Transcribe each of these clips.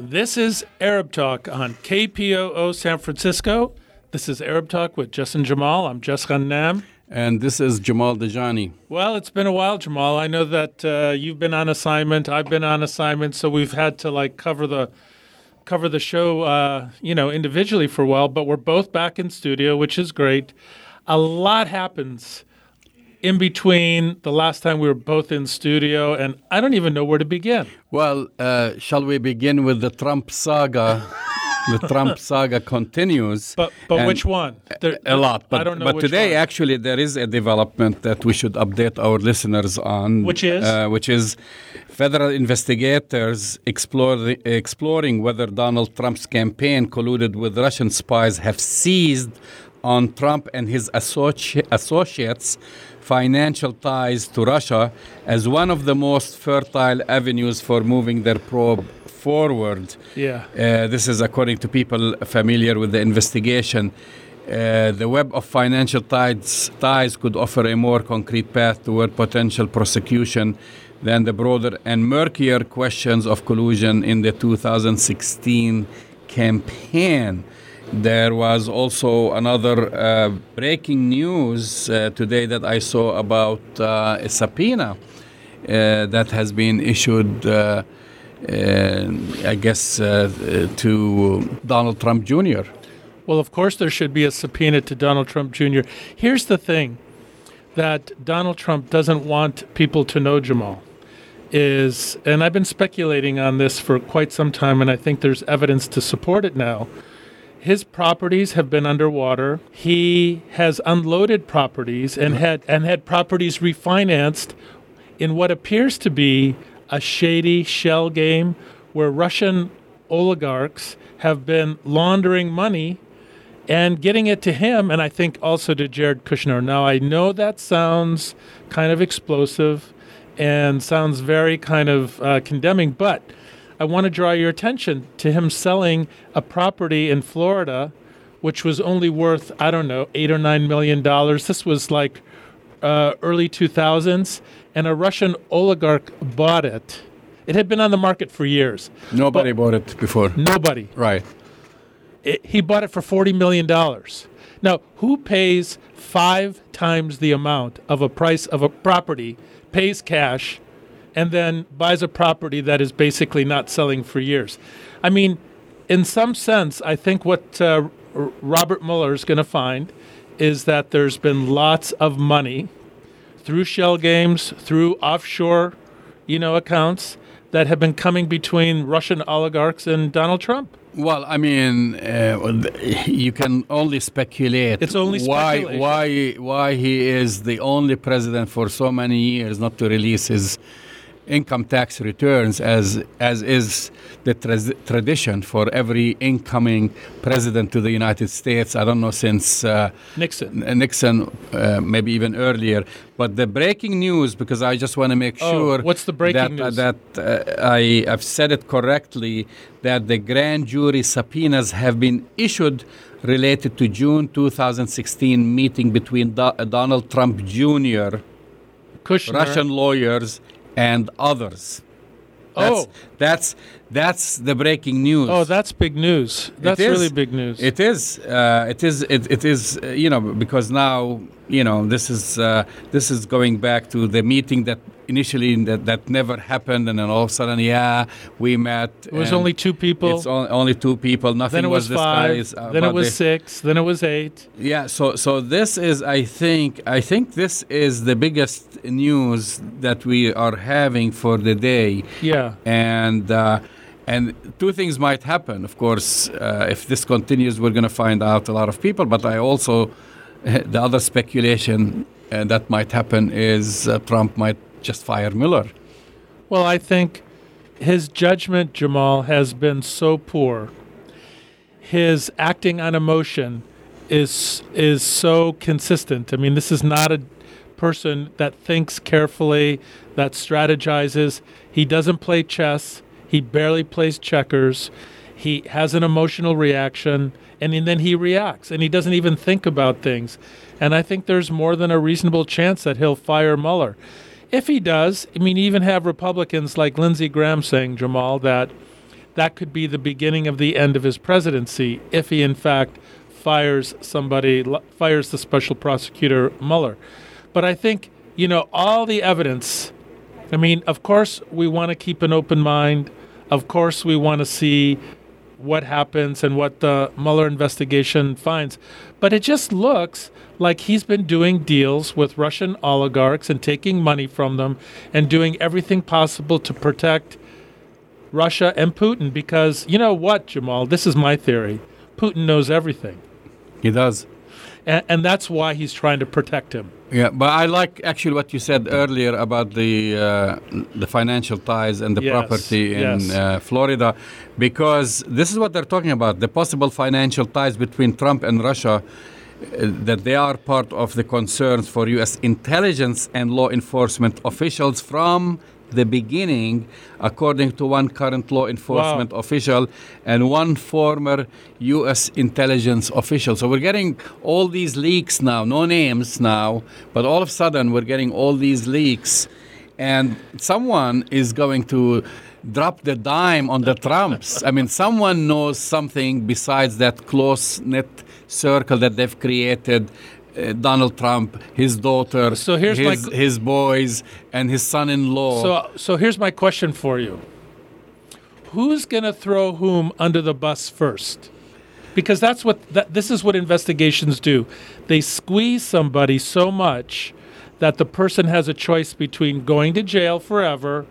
This is Arab Talk on KPOO San Francisco. This is Arab Talk with Jess and Jamal. I'm Jess Ghannam. And this is Jamal Dajani. Well, it's been a while, Jamal. I know that uh, you've been on assignment. I've been on assignment, so we've had to like cover the cover the show, uh, you know, individually for a while. But we're both back in studio, which is great. A lot happens in between the last time we were both in studio, and I don't even know where to begin. Well, uh, shall we begin with the Trump saga? the Trump saga continues. But but which one? There, a lot. But, I don't know. But today, one. actually, there is a development that we should update our listeners on. Which is uh, which is federal investigators explore exploring whether Donald Trump's campaign colluded with Russian spies have seized on Trump and his associ- associates financial ties to Russia as one of the most fertile avenues for moving their probe forward. Yeah. Uh, this is according to people familiar with the investigation. Uh, the web of financial ties, ties could offer a more concrete path toward potential prosecution than the broader and murkier questions of collusion in the 2016 campaign. There was also another uh, breaking news uh, today that I saw about uh, a subpoena uh, that has been issued, uh, uh, I guess, to Donald Trump Jr. Well, of course, there should be a subpoena to Donald Trump Jr. Here's the thing that Donald Trump doesn't want people to know, Jamal, is, and I've been speculating on this for quite some time, and I think there's evidence to support it now his properties have been underwater. He has unloaded properties and had and had properties refinanced in what appears to be a shady shell game where Russian oligarchs have been laundering money and getting it to him and I think also to Jared Kushner. Now I know that sounds kind of explosive and sounds very kind of uh, condemning, but I want to draw your attention to him selling a property in Florida, which was only worth, I don't know, eight or nine million dollars. This was like uh, early 2000s, and a Russian oligarch bought it. It had been on the market for years. Nobody bought it before. Nobody. Right. It, he bought it for $40 million. Now, who pays five times the amount of a price of a property, pays cash, and then buys a property that is basically not selling for years. I mean, in some sense, I think what uh, Robert Mueller is going to find is that there's been lots of money through shell games, through offshore, you know, accounts that have been coming between Russian oligarchs and Donald Trump. Well, I mean, uh, you can only speculate. It's only why why why he is the only president for so many years not to release his income tax returns as as is the tra- tradition for every incoming president to the United States. I don't know since uh, Nixon, Nixon, uh, maybe even earlier. But the breaking news, because I just want to make oh, sure what's the breaking that, news? that uh, I have said it correctly, that the grand jury subpoenas have been issued related to June 2016 meeting between Do- Donald Trump Jr. Kushner. Russian lawyers and others. That's, oh, that's that's the breaking news. Oh, that's big news. That's really big news. It is. Uh, it is. It, it is. Uh, you know, because now you know this is uh, this is going back to the meeting that initially that, that never happened, and then all of a sudden, yeah, we met. It was only two people. It's only, only two people. Nothing then it was, was five. Uh, then it was the, six. Then it was eight. Yeah. So so this is, I think, I think this is the biggest news that we are having for the day. Yeah. And. Uh, and two things might happen. Of course, uh, if this continues, we're going to find out a lot of people. But I also, the other speculation uh, that might happen is uh, Trump might just fire Mueller. Well, I think his judgment, Jamal, has been so poor. His acting on emotion is is so consistent. I mean, this is not a person that thinks carefully, that strategizes. He doesn't play chess. He barely plays checkers. He has an emotional reaction, and then he reacts, and he doesn't even think about things. And I think there's more than a reasonable chance that he'll fire Mueller. If he does, I mean, even have Republicans like Lindsey Graham saying, Jamal, that that could be the beginning of the end of his presidency if he, in fact, fires somebody, fires the special prosecutor Mueller. But I think, you know, all the evidence, I mean, of course, we want to keep an open mind. Of course, we want to see what happens and what the Mueller investigation finds. But it just looks like he's been doing deals with Russian oligarchs and taking money from them and doing everything possible to protect Russia and Putin because you know what, Jamal? This is my theory. Putin knows everything. He does. And, and that's why he's trying to protect him. Yeah, but I like actually what you said earlier about the uh, the financial ties and the Yes, property in yes. uh, Florida, because this is what they're talking about: the possible financial ties between Trump and Russia. That they are part of the concerns for U.S. intelligence and law enforcement officials from the beginning, according to one current law enforcement official and one former U.S. intelligence official. So we're getting all these leaks now, no names now, but all of a sudden we're getting all these leaks, and someone is going to drop the dime on the Trumps. I mean, someone knows something besides that close knit circle that they've created. Uh, Donald Trump, his daughter, So here's his, qu- his boys, and his son-in-law. So, so here's my question for you: Who's going to throw whom under the bus first? Because that's what that, this is what investigations do. They squeeze somebody so much that the person has a choice between going to jail forever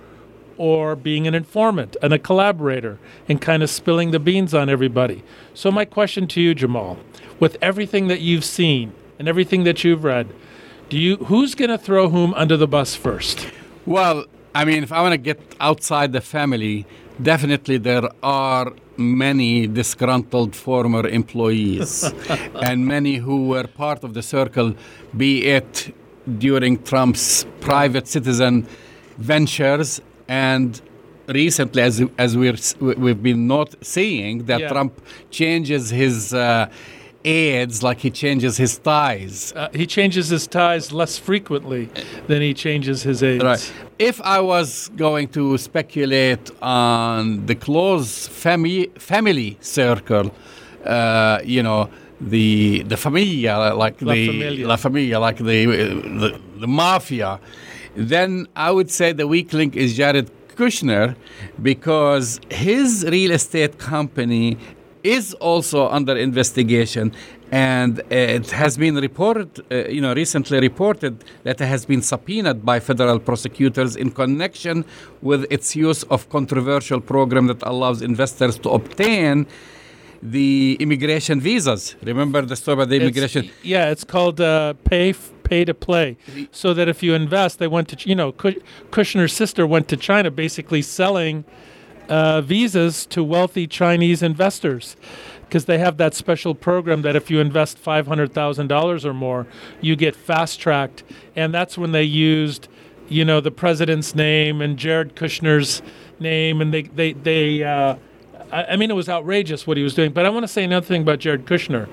or being an informant and a collaborator and kind of spilling the beans on everybody. So my question to you, Jamal, with everything that you've seen and everything that you've read, do you who's going to throw whom under the bus first? Well, I mean, if I want to get outside the family, definitely there are many disgruntled former employees and many who were part of the circle, be it during Trump's private citizen ventures and recently as as we're we've been not seeing that Yeah. Trump changes his uh, aides like he changes his ties Uh, he changes his ties less frequently than he changes his aides. Right. If I was going to speculate on the close family family circle, uh, you know, the the familia, like La the Familia. la familia, like the, the the mafia, then I would say the weak link is Jared Kushner because his real estate company is also under investigation and it has been reported uh, you know recently reported that it has been subpoenaed by federal prosecutors in connection with its use of controversial program that allows investors to obtain the immigration visas. Remember the story about the It's- immigration? yeah, it's called uh, pay f- pay to play. So that if you invest, they went to you know Kushner's sister went to China, basically selling uh, visas to wealthy Chinese investors. Because they have that special program that if you invest five hundred thousand dollars or more, you get fast tracked, and that's when they used, you know, the president's name and Jared Kushner's name, and they they they. Uh, I, I mean, it was outrageous what he was doing. But I want to say another thing about Jared Kushner.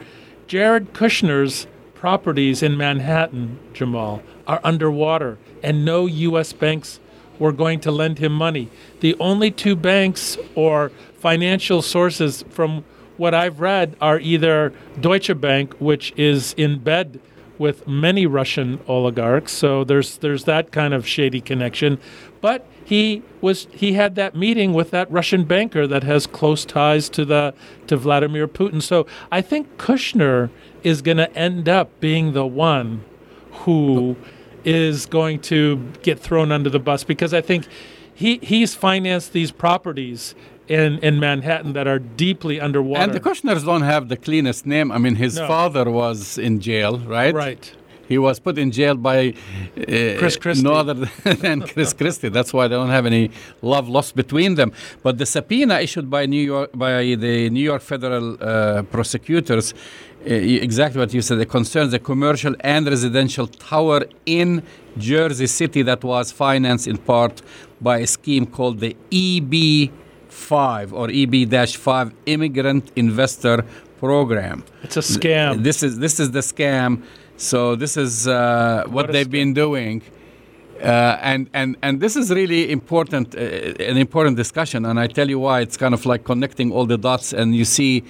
Jared Kushner's properties in Manhattan, Jamal, are underwater, and no U.S. banks were going to lend him money. The only two banks or financial sources, from what I've read, are either Deutsche Bank, which is in bed with many Russian oligarchs. So there's there's that kind of shady connection. But he was he had that meeting with that Russian banker that has close ties to the to Vladimir Putin. So I think Kushner is going to end up being the one who is going to get thrown under the bus because I think he he's financed these properties in in Manhattan that are deeply underwater. and the Kushners don't have the cleanest name i mean his No. father was in jail right right. He was put in jail by uh, Chris Christie. no other than Chris Christie. That's why they don't have any love lost between them. But the subpoena issued by New York by the New York federal uh, prosecutors, uh, exactly what you said, it concerns a commercial and residential tower in Jersey City that was financed in part by a scheme called the EB. 5 or EB-5 immigrant investor program. It's a scam. This is this is the scam. So this is uh, what, they've been doing. Uh, and and and this is really important, uh, an important discussion. And I tell you why. It's kind of like connecting all the dots, and you see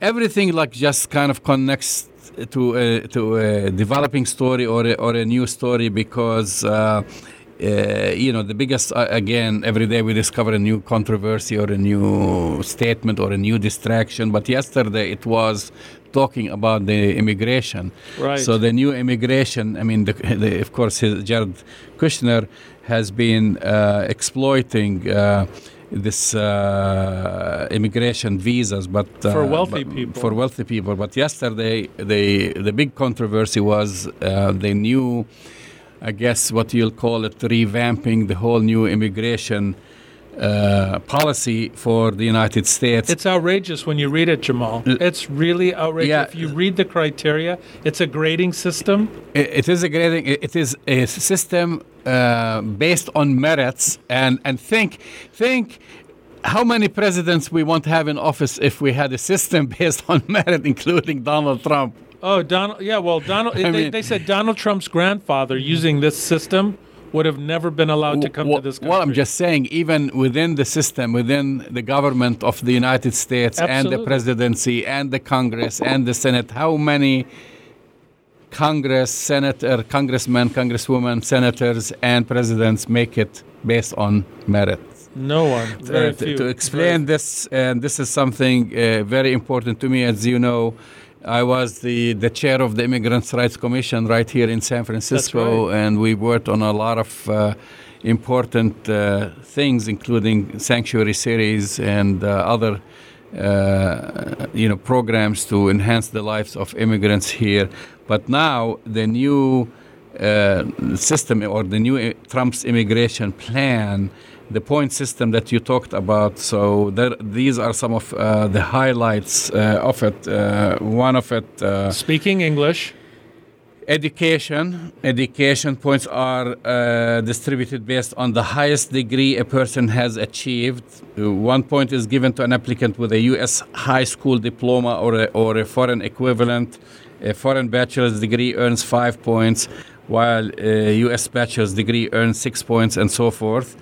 everything like just kind of connects to a, to a developing story or a, or a new story because. Uh, uh, you know, the biggest, uh, again, every day we discover a new controversy or a new statement or a new distraction. But yesterday it was talking about the immigration. Right. So the new immigration, I mean, the, the, of course, his, Jared Kushner has been uh, exploiting uh, this uh, immigration visas, but uh, For wealthy but- people. For wealthy people. But yesterday, the the big controversy was uh, the new, I guess, what you'll call it, revamping the whole new immigration. Uh, policy for the United States. It's outrageous when you read it, Jamal. It's really outrageous. Yeah. If you read the criteria, it's a grading system. It it is a grading. It is a system uh, based on merits, and and think think how many presidents we want to have in office if we had a system based on merit, including Donald Trump. Oh, Donald. Yeah, well, Donald. they, mean- they said Donald Trump's grandfather using this system would have never been allowed to come well, to this country. well, I'm just saying, even within the system, within the government of the United States and the presidency and the Congress and the Senate, how many Congress, senator, congressmen, congresswomen, senators, and presidents make it based on merit? no one. Very Uh, to, few. to explain this, and this is something uh, very important to me, as you know. I was the, the chair of the Immigrants' Rights Commission right here in San Francisco, and we worked on a lot of uh, important uh, things, including sanctuary cities and uh, other uh, you know programs to enhance the lives of immigrants here. But now the new uh, system or the new Trump's immigration plan, the point system that you talked about. So there, these are some of uh, the highlights uh, of it. Uh, one of it. Uh, Speaking English. Education. Education points are uh, distributed based on the highest degree a person has achieved. One point is given to an applicant with a U.S. high school diploma or a, or a foreign equivalent. A foreign bachelor's degree earns five points, while a U.S. bachelor's degree earns six points, and so forth.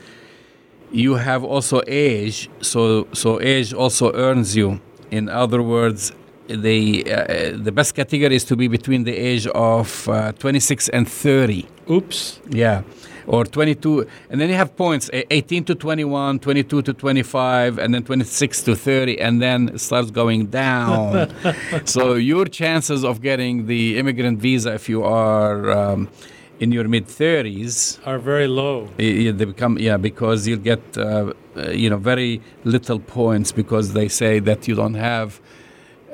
You have also age, so so age also earns you. In other words, the uh, the best category is to be between the age of uh, 26 and 30. Oops. Yeah. Or 22, and then you have points eh, 18 to 21, 22 to 25, and then 26 to 30, and then it starts going down. so your chances of getting the immigrant visa if you are um, in your mid 30s Are very low. yeah, they become yeah because you'll get uh, uh, you know very little points because they say that you don't have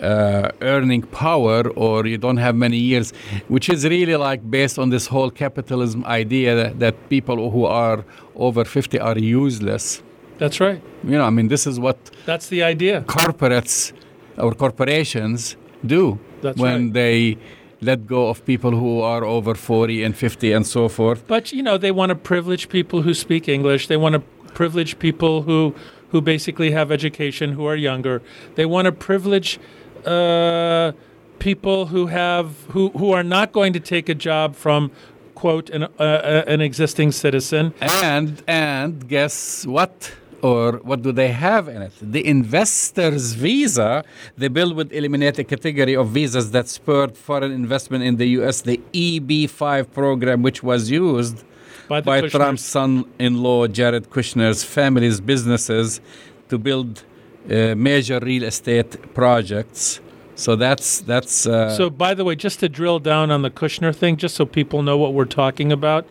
uh, earning power or you don't have many years, which is really like based on this whole capitalism idea that, that people who are over 50 are useless. That's right. You know, I mean, this is what That's the idea. corporates or corporations do That's when right. they let go of people who are over 40 and 50 and so forth. But you know, they want to privilege people who speak English. They want to privilege people who who basically have education who are younger. They want to privilege uh, people who have who who are not going to take a job from quote an uh, uh, an existing citizen. And and guess what? Or what do they have in it? The investor's visa. The bill would eliminate a category of visas that spurred foreign investment in the U.S. The EB-5 program, which was used By by Trump's son-in-law Jared Kushner's family's businesses to build uh, major real estate projects. So that's that's. Uh, So, by the way, just to drill down on the Kushner thing, just so people know what we're talking about.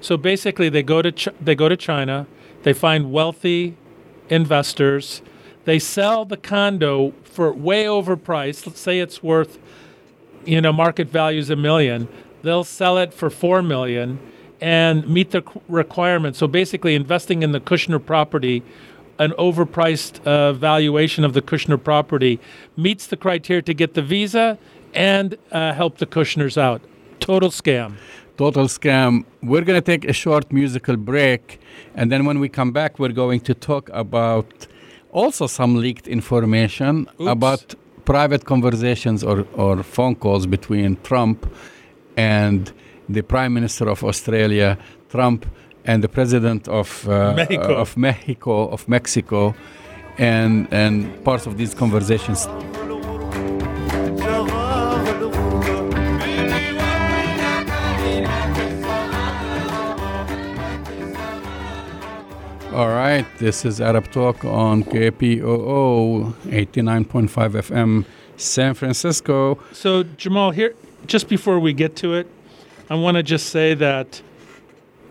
So basically, they go to Ch- they go to China, they find wealthy investors, they sell the condo for way overpriced. Let's say it's worth, you know, market value is a million. They'll sell it for four million and meet the qu- requirements. So basically, investing in the Kushner property an overpriced uh, valuation of the Kushner property meets the criteria to get the visa and uh, help the Kushners out. Total scam. total scam. We're going to take a short musical break, and then when we come back, we're going to talk about also some leaked information Oops. about private conversations or, or phone calls between Trump and the Prime Minister of Australia, Trump and the president of uh, Mexico. uh, of Mexico of Mexico, and and parts of these conversations. All right, this is Arab Talk on KPOO 89.5 FM, San Francisco. So, Jamal, here, just before we get to it, I want to just say that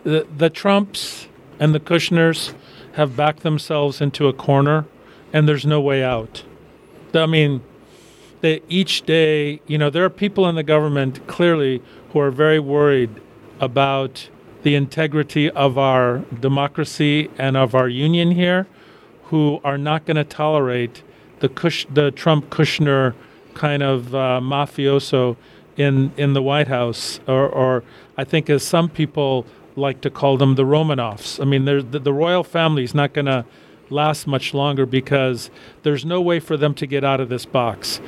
the, the Trumps and the Kushners have backed themselves into a corner, and there's no way out. I mean, they, each day, you know, there are people in the government clearly who are very worried about the integrity of our democracy and of our union here, who are not going to tolerate the Kush, the Trump Kushner kind of uh, mafioso in in the White House, or, or I think as some people like to call them, the Romanovs. I mean, the, the royal family is not going to last much longer because there's no way for them to get out of this box,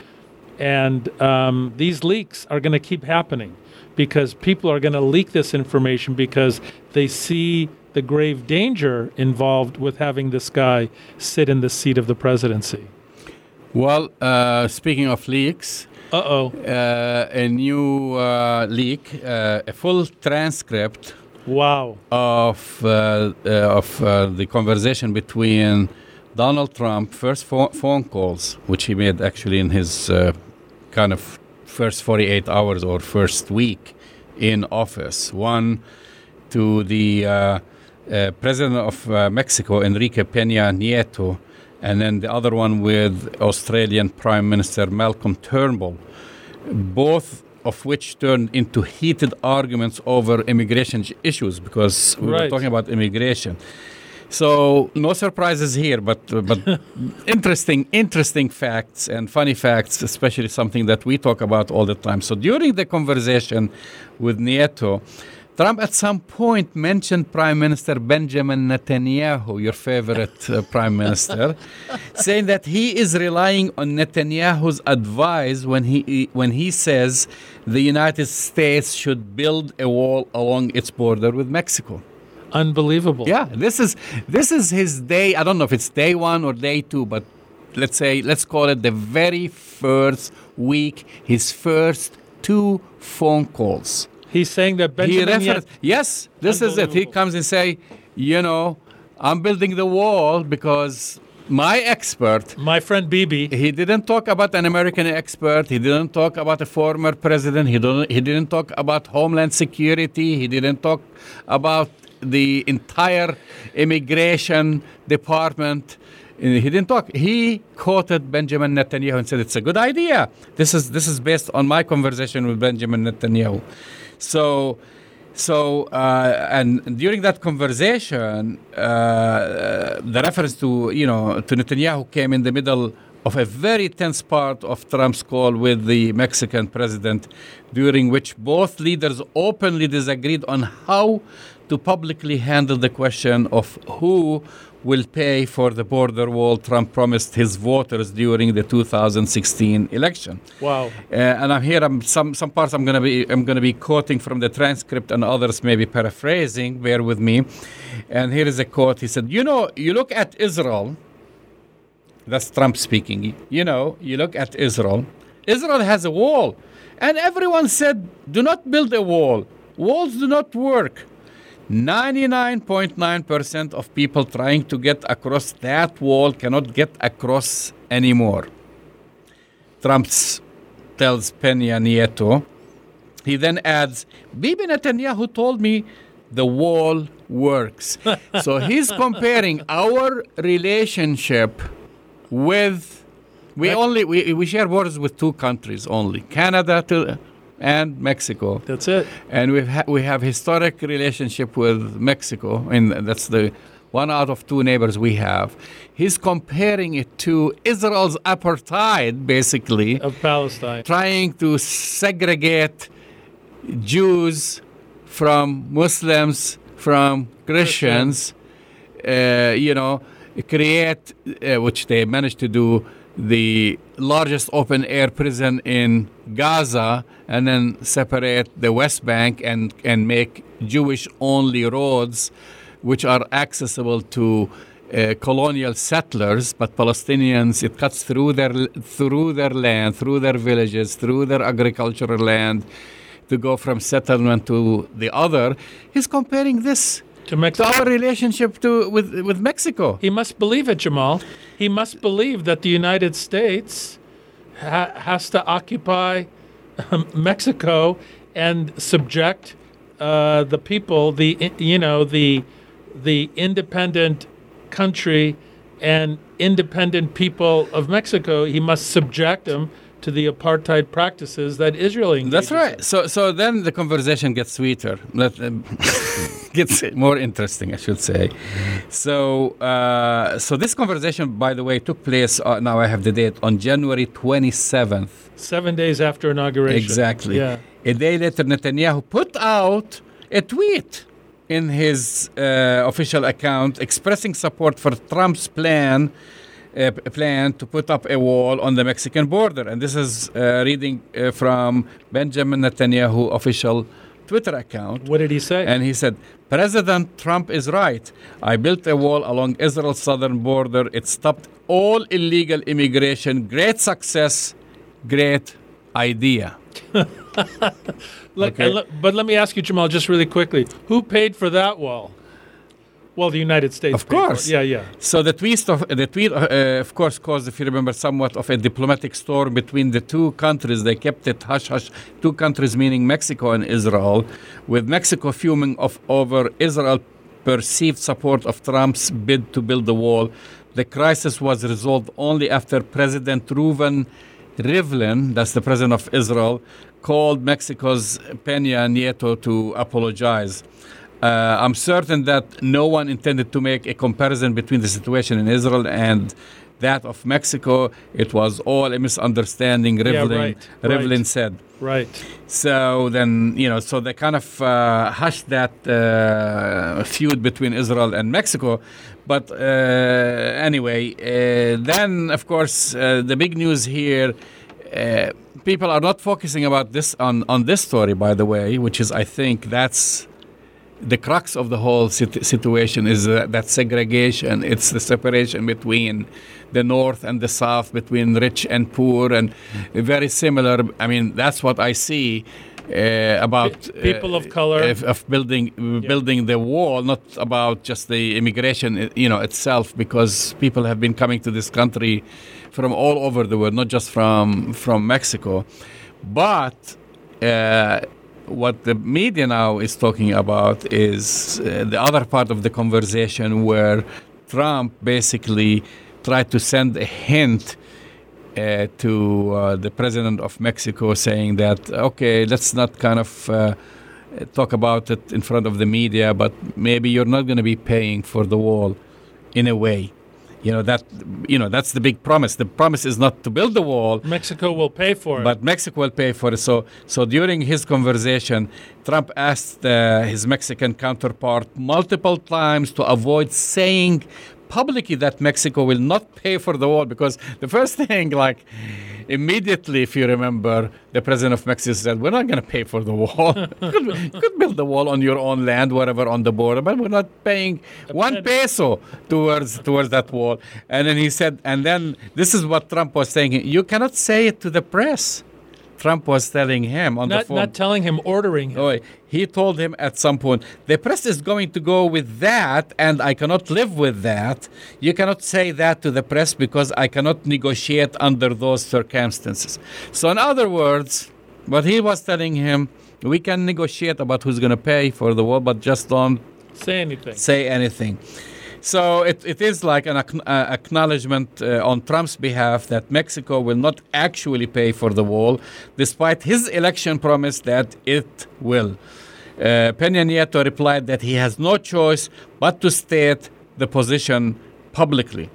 and um, these leaks are going to keep happening because people are going to leak this information because they see the grave danger involved with having this guy sit in the seat of the presidency. Well, uh, speaking of leaks, Uh-oh. uh, a new uh, leak, uh, a full transcript Wow. of uh, uh, of uh, the conversation between Donald Trump, first pho- phone calls, which he made actually in his uh, kind of first 48 hours or first week in office. One to the uh, uh, president of uh, Mexico, Enrique Peña Nieto, and then the other one with Australian Prime Minister Malcolm Turnbull, both of which turned into heated arguments over immigration issues because we were talking about immigration. So no surprises here, but but interesting interesting facts and funny facts, especially something that we talk about all the time. So during the conversation with Nieto, Trump at some point mentioned Prime Minister Benjamin Netanyahu, your favorite uh, prime minister, saying that he is relying on Netanyahu's advice when he when he says the United States should build a wall along its border with Mexico. Unbelievable. Yeah, this is this is his day. I don't know if it's day one or day two, but let's say let's call it the very first week. His first two phone calls. He's saying that he Benjamin refers. Net- Yes, this is it. He comes and say, you know, I'm building the wall because my expert. my friend Bibi. He didn't talk about an American expert. He didn't talk about a former president. He didn't. He didn't talk about Homeland Security. He didn't talk about the entire immigration department. Uh, He didn't talk. He quoted Benjamin Netanyahu and said it's a good idea. This is this is based on my conversation with Benjamin Netanyahu. So. So, uh, and during that conversation, uh, the reference to, you know, to Netanyahu came in the middle of a very tense part of Trump's call with the Mexican president, during which both leaders openly disagreed on how to publicly handle the question of who will pay for the border wall Trump promised his voters during the 2016 election. Wow. Uh, and I'm here. I'm some some parts I'm gonna be I'm gonna be quoting from the transcript, and others maybe paraphrasing. Bear with me. And here is a quote. He said, "You know, you look at Israel. That's Trump speaking. You know, you look at Israel. Israel has a wall, and everyone said, do not build a wall. Walls do not work." 99.9% of people trying to get across that wall cannot get across anymore. Trump tells Peña Nieto. He then adds, Bibi Netanyahu told me the wall works. so he's comparing our relationship with we only we, we share borders with two countries only, Canada to, and Mexico That's it. and we've ha- we have historic relationship with Mexico, and that's the one out of two neighbors we have. He's comparing it to Israel's apartheid, basically, Of Palestine. trying to segregate Jews from Muslims from Christians. Uh, you know, create uh, which they managed to do the largest open air prison in Gaza and then separate the West Bank and and make Jewish only roads, which are accessible to uh, colonial settlers, but Palestinians, it cuts through their through their land, through their villages, through their agricultural land, to go from settlement to the other. He's comparing this to Mexico. to our relationship to with with Mexico. He must believe it, Jamal. He must believe that the United States ha- has to occupy um, Mexico and subject uh, the people, the you know the the independent country and independent people of Mexico. He must subject them to the apartheid practices that Israel engages That's in. right. So so then the conversation gets sweeter. That um, gets more interesting, I should say. So uh, so this conversation, by the way, took place. Uh, now I have the date on January twenty seventh. Seven days after inauguration. Exactly. Yeah. A day later, Netanyahu put out a tweet in his uh, official account expressing support for Trump's plan. P- plan to put up a wall on the Mexican border, and this is uh, reading uh, from Benjamin Netanyahu official Twitter account. What did he say? And he said, President Trump is right. I built a wall along Israel's southern border. It stopped all illegal immigration. Great success, great idea. Let- Okay. let- but let me ask you, Jamal, just really quickly, who paid for that wall? Well, the United States. Of paid for it. course. Yeah, yeah. So the tweet, of, the tweet, uh, of course, caused, if you remember, somewhat of a diplomatic storm between the two countries. They kept it hush hush. Two countries, meaning Mexico and Israel, with Mexico fuming of over Israel perceived support of Trump's bid to build the wall. The crisis was resolved only after President Reuven Rivlin, that's the president of Israel, called Mexico's Peña Nieto to apologize. Uh, I'm certain that no one intended to make a comparison between the situation in Israel and that of Mexico. It was all a misunderstanding, Rivlin, right, Rivlin right. said. Right. So then, you know, so they kind of uh, hushed that uh, feud between Israel and Mexico. But uh, anyway, uh, then, of course, uh, the big news here. Uh, people are not focusing about this on, on this story, by the way, which is, I think, that's the crux of the whole sit- situation is uh, that segregation. It's the separation between the north and the south, between rich and poor, and very similar. I mean, that's what I see. Uh, about Pe- people uh, of color. of, of building building the wall, not about just the immigration, you know, itself, because people have been coming to this country from all over the world, not just from from Mexico, but uh, what the media now is talking about is uh, the other part of the conversation where Trump basically tried to send a hint uh, to uh, the president of Mexico saying that, okay, let's not kind of uh, talk about it in front of the media, but maybe you're not going to be paying for the wall in a way. You know that you know that's the big promise. The promise is not to build the wall, Mexico will pay for it. but Mexico will pay for it. So, so during his conversation, Trump asked uh, his Mexican counterpart multiple times to avoid saying publicly that Mexico will not pay for the wall because the first thing, like immediately, if you remember, the president of Mexico said, "We're not going to pay for the wall. you, could, you could build the wall on your own land, wherever on the border, but we're not paying one peso towards towards that wall." And then he said, and then this is what Trump was saying: "You cannot say it to the press." Trump was telling him on the phone. not telling him, ordering him. Oh, he told him at some point, the press is going to go with that, and I cannot live with that. You cannot say that to the press because I cannot negotiate under those circumstances. So, in other words, what he was telling him, we can negotiate about who's going to pay for the wall, but just don't Say anything. say anything. So it, it is like an ac- acknowledgement uh, on Trump's behalf that Mexico will not actually pay for the wall, despite his election promise that it will. Uh, Peña Nieto replied that he has no choice but to state the position publicly.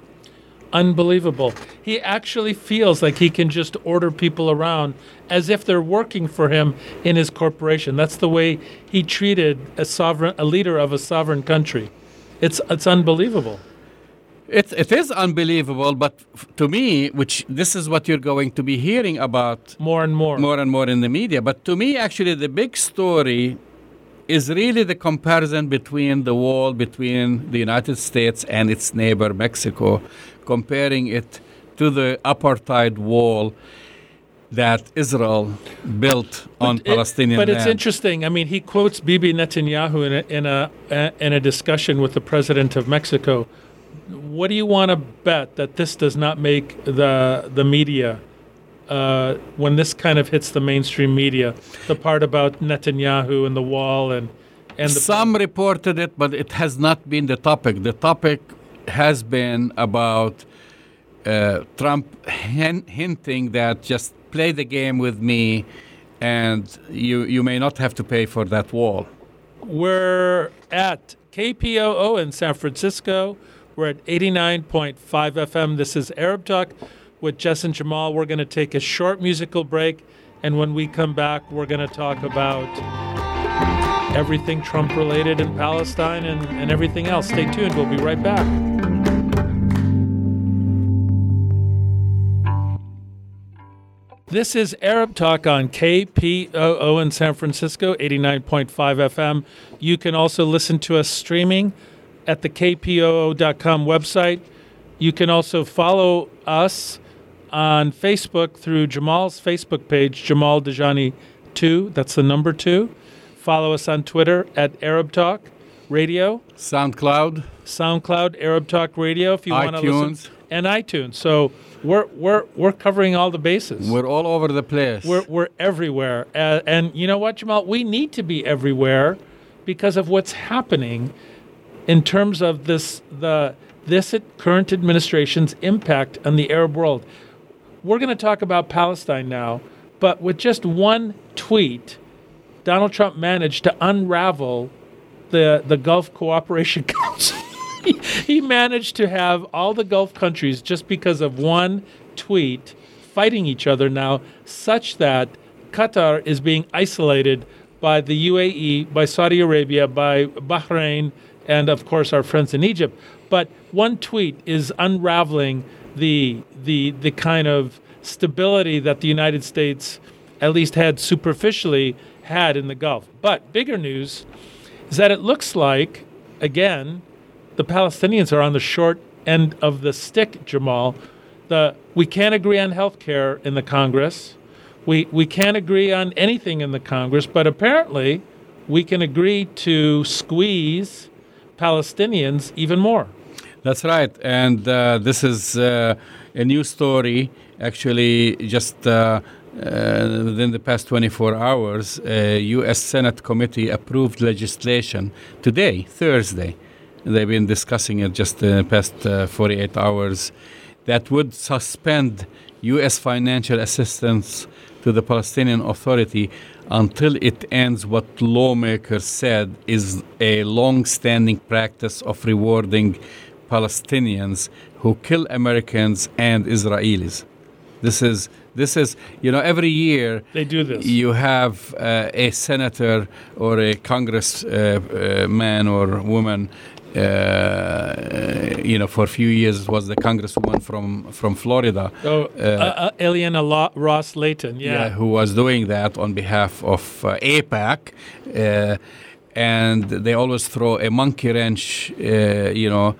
Unbelievable. He actually feels like he can just order people around as if they're working for him in his corporation. That's the way he treated a sovereign, a leader of a sovereign country. It's it's unbelievable. It, it is unbelievable, but to me, which this is what you're going to be hearing about More and more. more and more in the media. But to me, actually, the big story is really the comparison between the wall between the United States and its neighbor Mexico, comparing it to the apartheid wall that Israel built on it- Palestinian but land. it's interesting. I mean, he quotes Bibi Netanyahu in a, in a uh, in a discussion with the president of Mexico. What do you want to bet that this does not make the the media uh, when this kind of hits the mainstream media? The part about Netanyahu and the wall and and the Some reported it, but it has not been the topic. The topic has been about uh, Trump hin- hinting that just play the game with me, and you you may not have to pay for that wall. We're at KPOO in San Francisco. We're at 89.5 FM. This is Arab Talk with Jess and Jamal. We're going to take a short musical break. And when we come back, we're going to talk about everything Trump related in Palestine and, and everything else. Stay tuned. We'll be right back. This is Arab Talk on KPOO in San Francisco, 89.5 FM. You can also listen to us streaming at the kpoo.com website. You can also follow us on Facebook through Jamal's Facebook page, Jamal Dajani 2. That's the number 2. Follow us on Twitter at Arab Talk Radio, SoundCloud, SoundCloud, Arab Talk Radio if you want to listen, and iTunes. So we're, we're, we're covering all the bases. we're all over the place. We're, we're everywhere. Uh, and you know what, Jamal? We need to be everywhere because of what's happening in terms of this the this current administration's impact on the Arab world. We're going to talk about Palestine now, but with just one tweet, Donald Trump managed to unravel the the Gulf Cooperation Council. he, managed to have all the Gulf countries just because of one tweet fighting each other now, such that Qatar is being isolated by the UAE, by Saudi Arabia, by Bahrain, and of course our friends in Egypt. But one tweet is unraveling the the the kind of stability that the United States at least had superficially had in the Gulf. But bigger news is that it looks like again the Palestinians are on the short end of the stick, Jamal. The we can't agree on health care in the Congress. We we can't agree on anything in the Congress, but apparently we can agree to squeeze Palestinians even more. That's right. And uh, this is uh, a new story, actually, just uh, uh, within the past 24 hours. A U.S. Senate committee approved legislation today, Thursday. They've been discussing it just the past uh, 48 hours that would suspend U.S. financial assistance to the Palestinian Authority until it ends what lawmakers said is a long standing practice of rewarding Palestinians who kill Americans and Israelis. This is this is you know every year They do this. you have uh, a senator or a congressman uh, uh, man or woman. Uh, you know, for a few years was the congresswoman from from Florida. Oh, uh, uh, Ileana Lo- Ros-Lehtinen, yeah. who was doing that on behalf of uh, AIPAC. Uh, and they always throw a monkey wrench, uh, you know,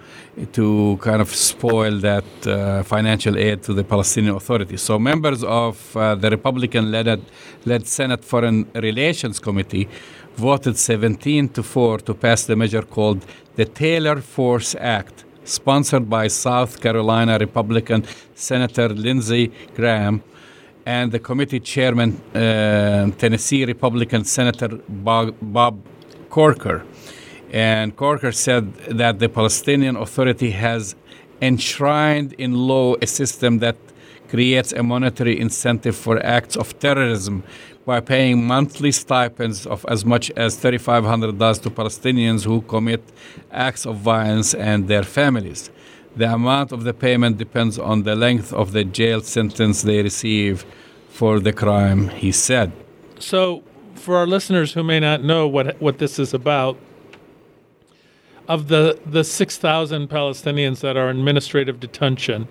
to kind of spoil that uh, financial aid to the Palestinian Authority. So members of uh, the Republican-led led Senate Foreign Relations Committee voted 17 to 4 to pass the measure called the Taylor Force Act, sponsored by South Carolina Republican Senator Lindsey Graham and the committee chairman, uh, Tennessee Republican Senator Bob, Bob Corker. And Corker said that the Palestinian Authority has enshrined in law a system that creates a monetary incentive for acts of terrorism by paying monthly stipends of as much as $3,500 to Palestinians who commit acts of violence and their families. The amount of the payment depends on the length of the jail sentence they receive for the crime, he said. So, for our listeners who may not know what what this is about, of the the six thousand Palestinians that are in administrative detention,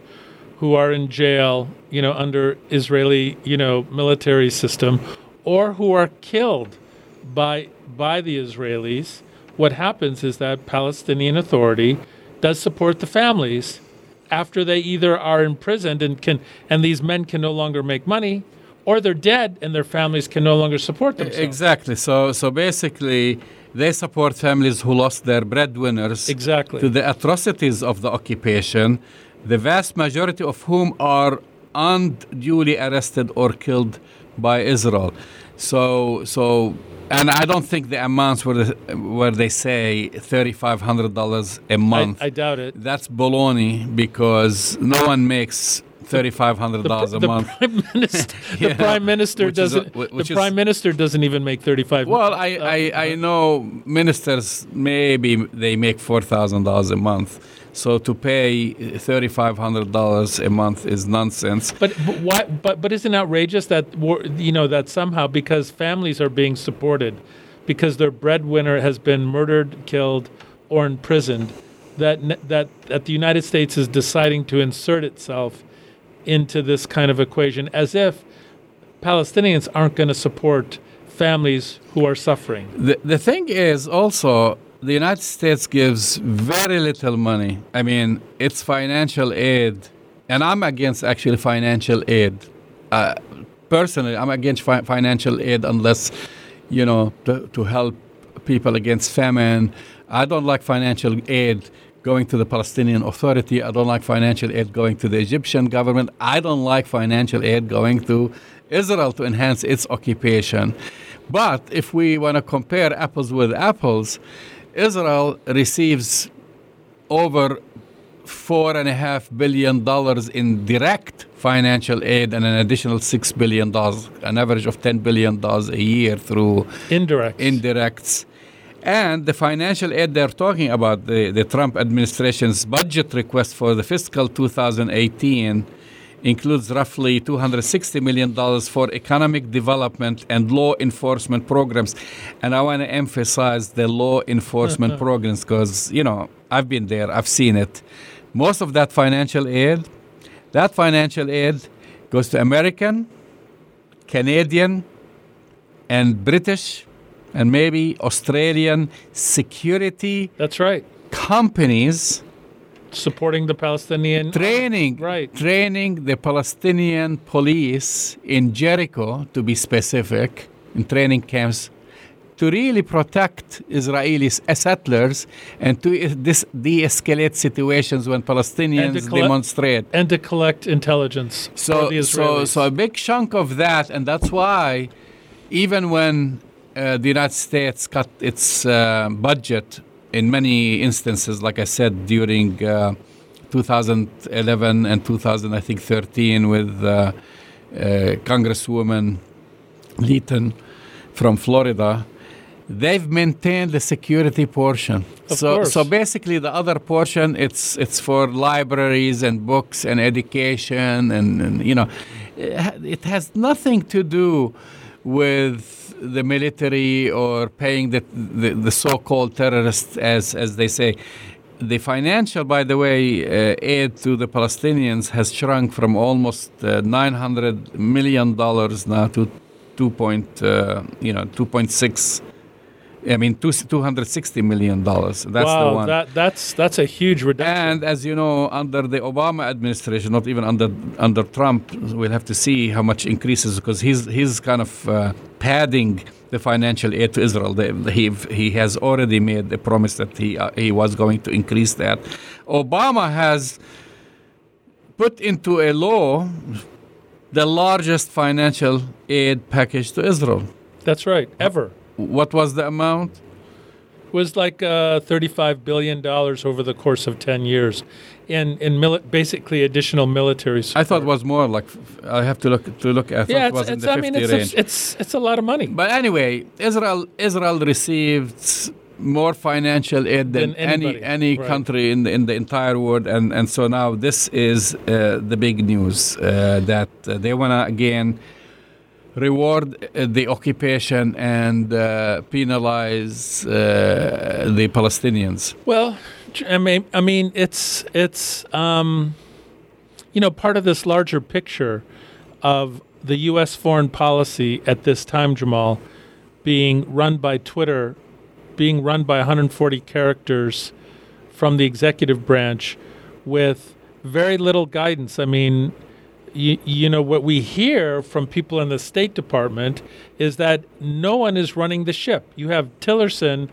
who are in jail, you know, under Israeli, you know, military system, or who are killed by by the Israelis, what happens is that Palestinian Authority does support the families after they either are imprisoned and can and these men can no longer make money or they're dead and their families can no longer support themselves. Exactly. So so basically they support families who lost their breadwinners Exactly. to the atrocities of the occupation, the vast majority of whom are unduly arrested or killed by Israel. So so and I don't think the amounts were the, where they say thirty five hundred dollars a month. I doubt it. That's baloney because no one makes thirty five hundred dollars a the month. prime minister, the Yeah. prime minister doesn't. which the is- prime minister doesn't even make thirty-five. Well, I, uh, I, I know ministers maybe they make four thousand dollars a month, so to pay thirty five hundred dollars a month is nonsense. But, but why? But but isn't it outrageous that you know that somehow because families are being supported, because their breadwinner has been murdered, killed, or imprisoned, that that that the United States is deciding to insert itself into this kind of equation as if Palestinians aren't going to support families who are suffering. The the thing is also the United States gives very little money. I mean, it's financial aid, and I'm against actually financial aid. Uh, personally, I'm against fi- financial aid unless, you know, to, to help people against famine. I don't like financial aid going to the Palestinian Authority. I don't like financial aid going to the Egyptian government. I don't like financial aid going to Israel to enhance its occupation. But if we want to compare apples with apples, Israel receives over four and a half billion dollars in direct financial aid and an additional six billion dollars, an average of ten billion dollars a year through Indirect. indirects. And the financial aid they're talking about, the, the Trump administration's budget request for the fiscal 2018 includes roughly $260 million for economic development and law enforcement programs. And I want to emphasize the law enforcement programs because, you know, I've been there, I've seen it. Most of that financial aid, that financial aid goes to American, Canadian, and British and maybe Australian security That's right. companies Supporting the Palestinian. training Right. training the Palestinian police in Jericho to be specific in training camps to really protect Israeli settlers and to dis- de-escalate situations when Palestinians collect- demonstrate. and to collect intelligence So, the so, so a big chunk of that, and that's why, even when uh, the United States cut its uh, budget in many instances, like I said, during uh, 2011 and 2000, I think 13, with uh, uh, Congresswoman Lehtinen from Florida. They've maintained the security portion. Of so, course. so basically, the other portion it's it's for libraries and books and education and, and you know, it it has nothing to do with the military or paying the the, the so-called terrorists as as they say. The financial, by the way, uh, aid to the Palestinians has shrunk from almost uh, 900 million dollars now to 2. Point, uh, you know 2.6 I mean, two, 260 million dollars. That's wow, the one. that that's that's a huge reduction. and as you know, under the Obama administration, not even under under Trump, we'll have to see how much increases because he's he's kind of uh, padding the financial aid to Israel. He he has already made the promise that he uh, he was going to increase that. Obama has put into a law the largest financial aid package to Israel. that's right. Ever What was the amount? It was like uh, thirty-five billion dollars over the course of ten years, in in mili- basically additional military. Support. I thought it was more like I have to look to look. I yeah, it was it's, in it's the I 50 mean, it's, range. a, it's it's a lot of money. but anyway, Israel Israel received more financial aid than, Than any any right. country in the, in the entire world, and and so now this is uh, the big news uh, that uh, they want to again reward uh, the occupation and uh, penalize uh, the Palestinians. Well, I mean, I mean, it's it's um, you know part of this larger picture of the U.S. foreign policy at this time, Jamal, being run by Twitter, being run by 140 characters from the executive branch with very little guidance. I mean, you, you know, what we hear from people in the State Department is that no one is running the ship. You have Tillerson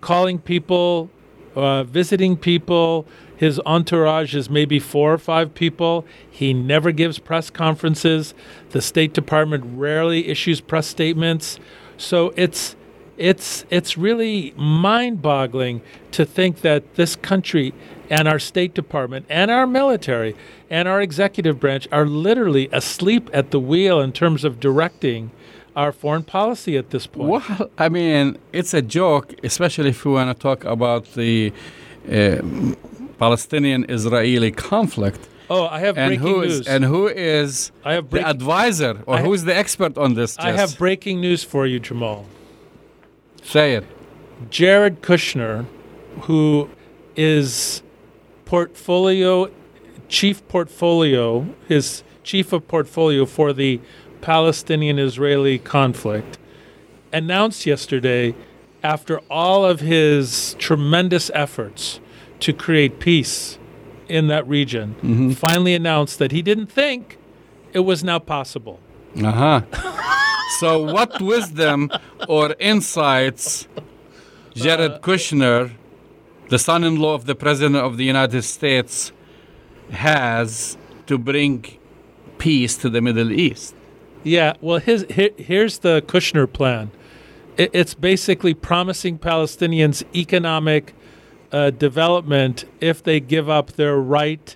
calling people, uh, visiting people. His entourage is maybe four or five people. He never gives press conferences. The State Department rarely issues press statements. So it's it's it's really mind-boggling to think that this country and our State Department and our military and our executive branch are literally asleep at the wheel in terms of directing our foreign policy at this point. Well, I mean, it's a joke, especially if we want to talk about the uh, Palestinian-Israeli conflict. Oh, I have and breaking who is news. and who is I have the advisor or I who is the expert on this? I have breaking news for you, Jamal. say it. Jared Kushner, who is portfolio chief portfolio, his chief of portfolio for the Palestinian-Israeli conflict, announced yesterday, after all of his tremendous efforts to create peace in that region, finally announced that he didn't think it was now possible. Uh huh. so, what wisdom or insights Jared Kushner, the son in law of the President of the United States, has to bring peace to the Middle East? Yeah, well, his, here, here's the Kushner plan. It, it's basically promising Palestinians economic uh, development if they give up their right,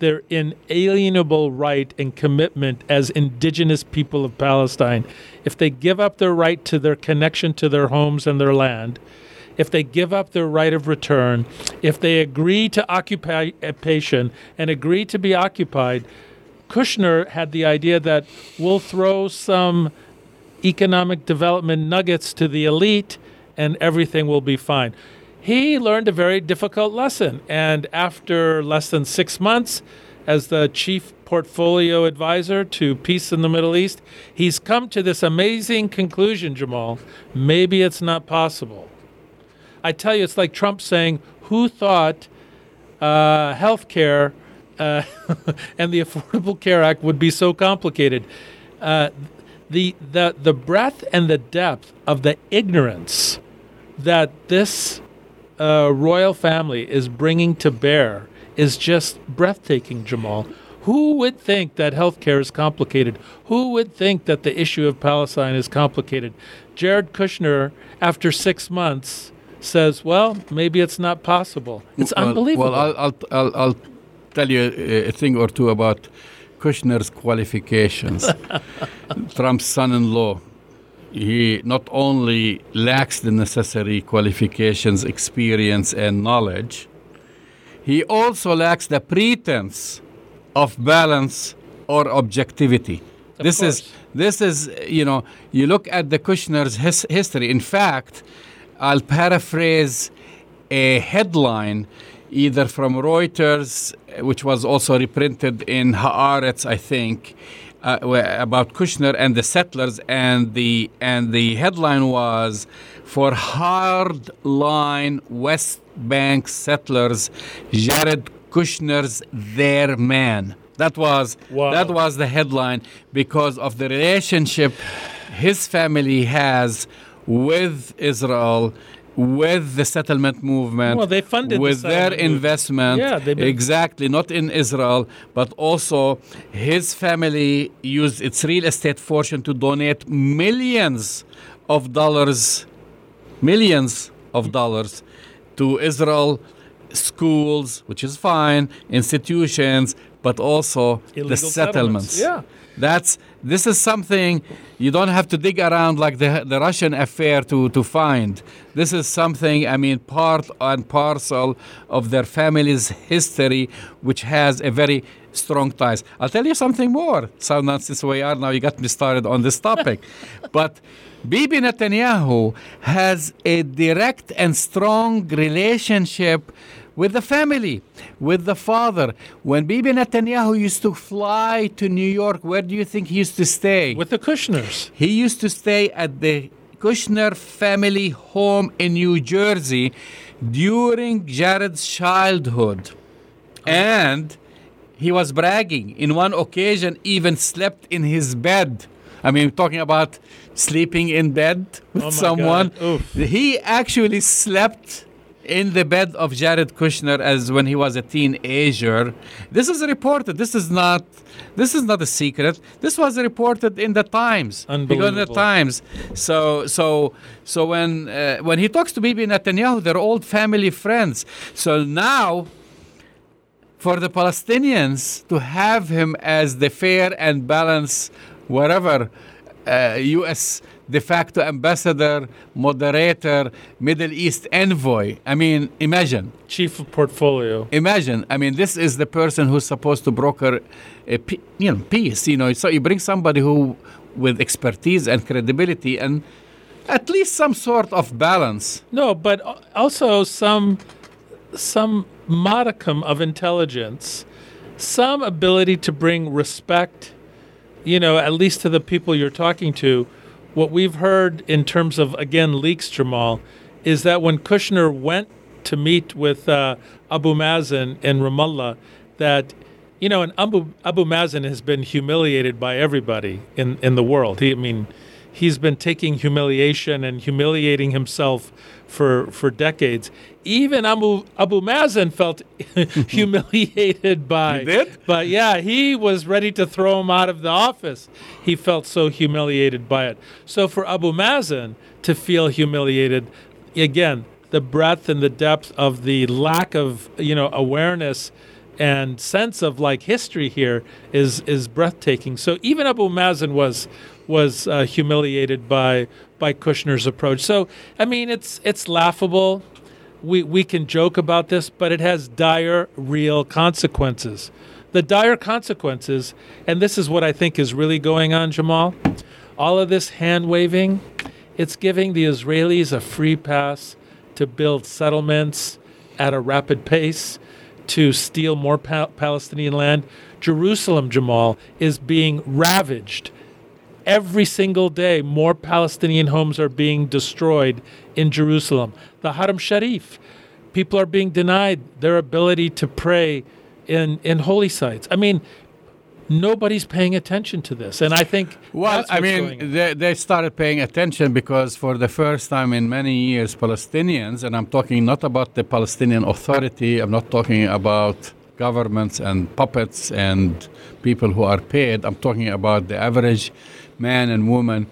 their inalienable right and commitment as indigenous people of Palestine. If they give up their right to their connection to their homes and their land, if they give up their right of return, if they agree to occupation and agree to be occupied, Kushner had the idea that we'll throw some economic development nuggets to the elite and everything will be fine. He learned a very difficult lesson. And after less than six months as the chief portfolio advisor to peace in the Middle East, he's come to this amazing conclusion, Jamal. Maybe it's not possible. I tell you, it's like Trump saying, Who thought uh, health care uh, and the Affordable Care Act would be so complicated? Uh, the, the, the breadth and the depth of the ignorance that this uh, royal family is bringing to bear is just breathtaking, Jamal. Who would think that healthcare is complicated? Who would think that the issue of Palestine is complicated? Jared Kushner, after six months, says, "Well, maybe it's not possible." It's Well- unbelievable. Well, I'll, I'll, I'll, I'll tell you a, thing or two about Kushner's qualifications. Trump's son in law. He not only lacks the necessary qualifications, experience, and knowledge, he also lacks the pretense of balance or objectivity. Of this is this is you know you look at the Kushner's his, history. In fact, I'll paraphrase a headline either from Reuters, which was also reprinted in Haaretz, I think, uh, about Kushner and the settlers, and the and the headline was for hard-line West Bank settlers, Jared Kushner's their man. That was Wow. that was the headline because of the relationship his family has with Israel, with the settlement movement, Well, they funded the with their settlement movement. investment. Yeah, been- exactly not in Israel, but also his family used its real estate fortune to donate millions of dollars, millions of dollars to Israel schools, which is fine, institutions, but also Illegal the settlements. settlements, yeah. That's this is something you don't have to dig around like the the Russian affair to to find. This is something I mean part and parcel of their family's history, which has a very strong ties. I'll tell you something more. So now since we are now, you got me started on this topic, but. Bibi Netanyahu has a direct and strong relationship with the family, with the father. When Bibi Netanyahu used to fly to New York, where do you think he used to stay? with the Kushners. he used to stay at the Kushner family home in New Jersey during Jared's childhood. And he was bragging. In one occasion, even slept in his bed. I mean, talking about sleeping in bed with Oh someone. He actually slept in the bed of Jared Kushner as when he was a teenager. This is reported. This is not. This is not a secret. This was reported in the Times. Because in the Times. So so so when uh, when he talks to Bibi Netanyahu, they're old family friends. So now for the Palestinians to have him as the fair and balanced, whatever, uh, U.S. de facto ambassador, moderator, Middle East envoy. I mean, imagine, Chief of portfolio. imagine. I mean, this is the person who's supposed to broker eh, a pe- you know peace. You know, so you bring somebody who with expertise and credibility and at least some sort of balance. No, but also some some modicum of intelligence, some ability to bring respect, you know, at least to the people you're talking to. What we've heard in terms of again leaks, Jamal, is that when Kushner went to meet with uh, Abu Mazen in Ramallah, that you know, and Abu Abu Mazen has been humiliated by everybody in in the world. He, I mean, he's been taking humiliation and humiliating himself for for decades. Even Abu Abu Mazen felt humiliated by. He did? But yeah, he was ready to throw him out of the office. He felt so humiliated by it. So for Abu Mazen to feel humiliated, again, the breadth and the depth of the lack of you know awareness and sense of like history here is is breathtaking. So even Abu Mazen was was uh, humiliated by by Kushner's approach. So I mean, it's it's laughable. We we can joke about this, but it has dire, real consequences. The dire consequences, and this is what I think is really going on, Jamal. All of this hand waving, it's giving the Israelis a free pass to build settlements at a rapid pace, to steal more pa- Palestinian land. Jerusalem, Jamal, is being ravaged. Every single day, more Palestinian homes are being destroyed in Jerusalem. The Haram Sharif, people are being denied their ability to pray in, in holy sites. I mean, nobody's paying attention to this. And I think. Well, that's I mean, they, they started paying attention because for the first time in many years, Palestinians, and I'm talking not about the Palestinian Authority, I'm not talking about governments and puppets and people who are paid, I'm talking about the average man and woman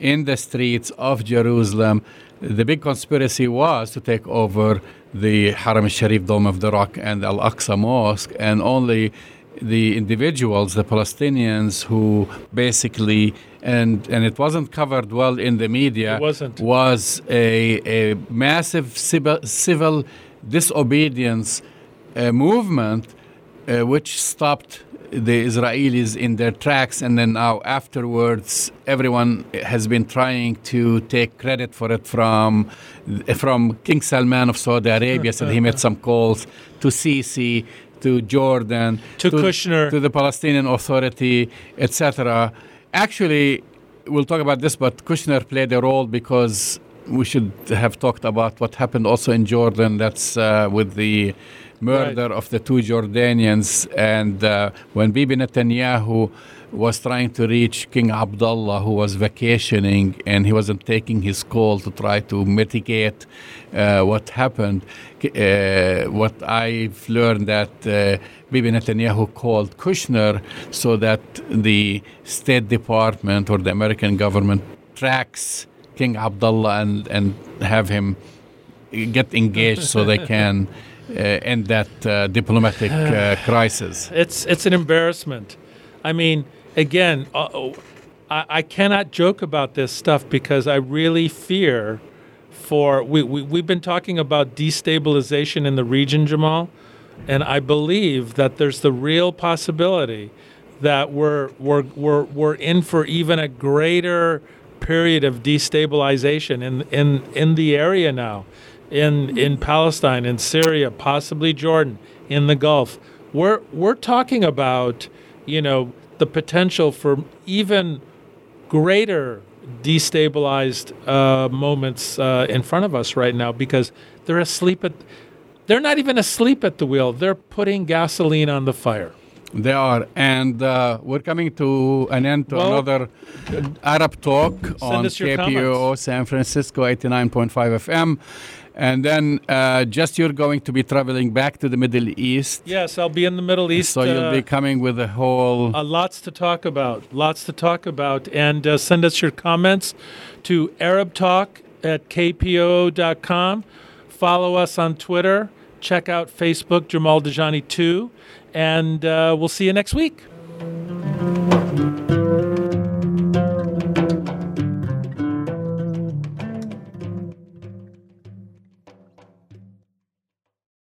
in the streets of Jerusalem. The big conspiracy was to take over the Haram al-Sharif Dome of the Rock and Al-Aqsa Mosque, and only the individuals, the Palestinians, who basically and and it wasn't covered well in the media. It wasn't. Was a a massive civil, civil disobedience uh, movement, uh, which stopped the Israelis in their tracks, and then now afterwards, everyone has been trying to take credit for it from from King Salman of Saudi Arabia. said he made some calls to Sisi, to Jordan, To Kushner. to the Palestinian Authority, etc. Actually, we'll talk about this, but Kushner played a role because we should have talked about what happened also in Jordan. That's uh, with the murder of the two Jordanians, and uh, when Bibi Netanyahu was trying to reach King Abdullah, who was vacationing, and he wasn't taking his call to try to mitigate uh, what happened. Uh, what I've learned that uh, Bibi Netanyahu called Kushner so that the State Department or the American government tracks King Abdullah and, and have him get engaged so they can end that uh, diplomatic uh, crisis. It's it's an embarrassment. I mean, again, uh, I, I cannot joke about this stuff because I really fear for we, we we've been talking about destabilization in the region, Jamal, and I believe that there's the real possibility that we're we're we're we're in for even a greater period of destabilization in in in the area now in in Palestine, in Syria, possibly Jordan, in the Gulf. We're we're talking about, you know, the potential for even greater, destabilized uh, moments uh, in front of us right now because they're asleep at. They're not even asleep at the wheel. They're putting gasoline on the fire. They are, and uh, we're coming to an end to Well, another Arab talk on KPOO. San Francisco 89.5 FM. And then uh, just you're going to be traveling back to the Middle East. Yes, I'll be in the Middle East. So you'll uh, be coming with a whole. Uh, lots to talk about. Lots to talk about. And uh, send us your comments to Arab Talk at kpoo.com. Follow us on Twitter. Check out Facebook, Jamal Dajani 2. And uh, we'll see you next week.